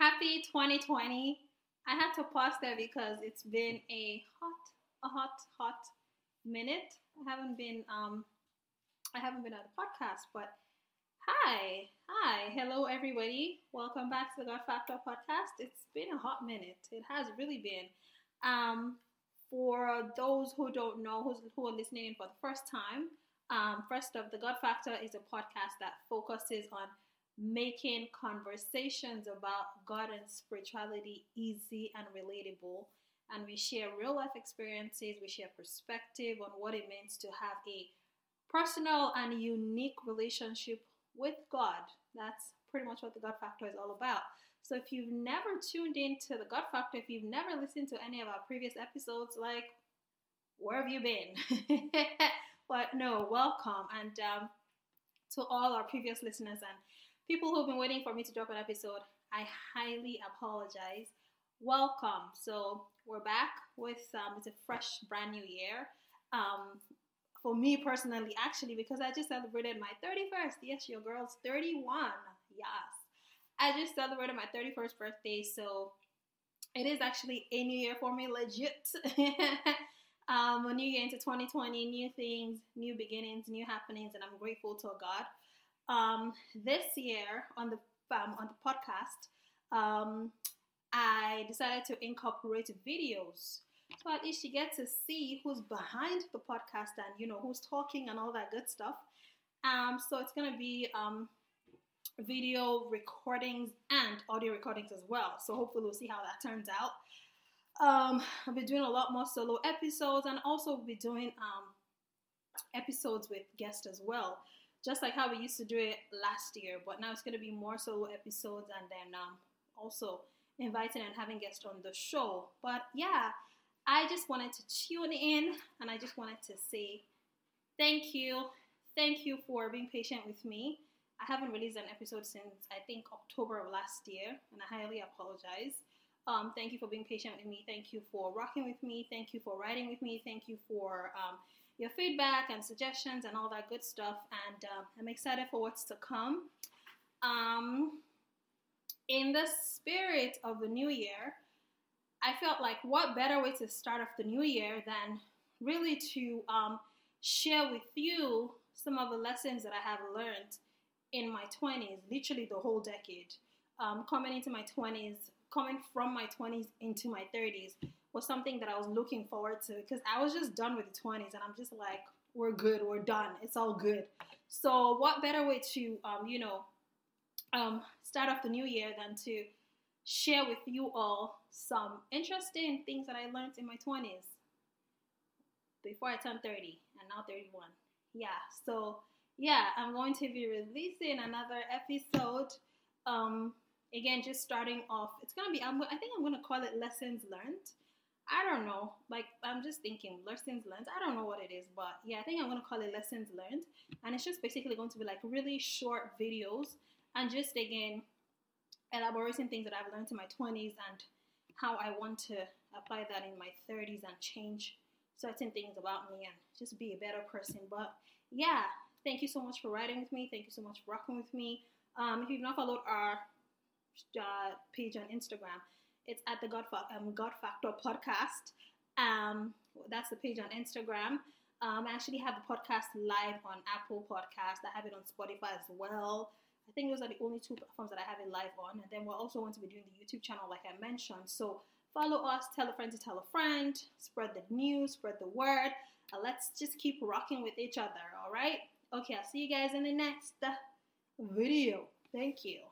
happy 2020. I had to pause there because it's been a hot, a hot, hot minute. I haven't been, um, I haven't been on the podcast, but hi, hi, hello everybody. Welcome back to the God Factor podcast. It's been a hot minute. It has really been. Um, for those who don't know, who's, who are listening for the first time, um, first of the God Factor is a podcast that focuses on making conversations about God and spirituality easy and relatable. And we share real life experiences, we share perspective on what it means to have a personal and unique relationship with God. That's pretty much what the God Factor is all about. So if you've never tuned into the God Factor, if you've never listened to any of our previous episodes, like, where have you been? but no, welcome. And um, to all our previous listeners and people who've been waiting for me to drop an episode, I highly apologize. Welcome. So we're back with um, it's a fresh, brand new year. Um, for me personally, actually, because I just celebrated my 31st. Yes, your girl's 31. Yes, I just celebrated my 31st birthday, so it is actually a new year for me, legit. um, a new year into 2020, new things, new beginnings, new happenings, and I'm grateful to God um, this year on the um, on the podcast, um, I decided to incorporate videos. So at least you get to see who's behind the podcast and you know who's talking and all that good stuff. Um, so it's gonna be um, video recordings and audio recordings as well. So hopefully we'll see how that turns out. Um, I'll be doing a lot more solo episodes and also be doing um, episodes with guests as well just like how we used to do it last year. But now it's going to be more solo episodes and then um, also inviting and having guests on the show. But yeah, I just wanted to tune in and I just wanted to say thank you. Thank you for being patient with me. I haven't released an episode since I think October of last year, and I highly apologize. Um, thank you for being patient with me. Thank you for rocking with me. Thank you for riding with me. Thank you for um, your feedback and suggestions and all that good stuff. And uh, I'm excited for what's to come. Um, in the spirit of the new year, I felt like what better way to start off the new year than really to um, share with you some of the lessons that I have learned in my 20s, literally the whole decade. Um, coming into my 20s, coming from my 20s into my 30s, was something that I was looking forward to because I was just done with the 20s and I'm just like, we're good, we're done, it's all good. So, what better way to, um, you know, um, start off the new year than to share with you all some interesting things that I learned in my 20s before I turned 30 and now 31. Yeah, so yeah, I'm going to be releasing another episode. Um, again, just starting off, it's gonna be. I'm, I think I'm gonna call it lessons learned I don't know. Like I'm just thinking lessons learned. I don't know what it is, but yeah, I think I'm gonna call it lessons learned. And it's just basically going to be like really short videos and just again elaborating things that I've learned in my 20s and how I want to apply that in my 30s and change certain things about me and just be a better person. But yeah, thank you so much for riding with me. Thank you so much for rocking with me. Um, if you've not followed our uh, page on Instagram, it's at the God, um, God Factor podcast. Um, that's the page on Instagram. Um, I actually have the podcast live on Apple Podcast. I have it on Spotify as well. I think those are the only two platforms that I have it live on. And then we're also going to be doing the YouTube channel, like I mentioned. So follow us, tell a friend to tell a friend, spread the news, spread the word. Uh, let's just keep rocking with each other, all right? Okay, I'll see you guys in the next video. Thank you.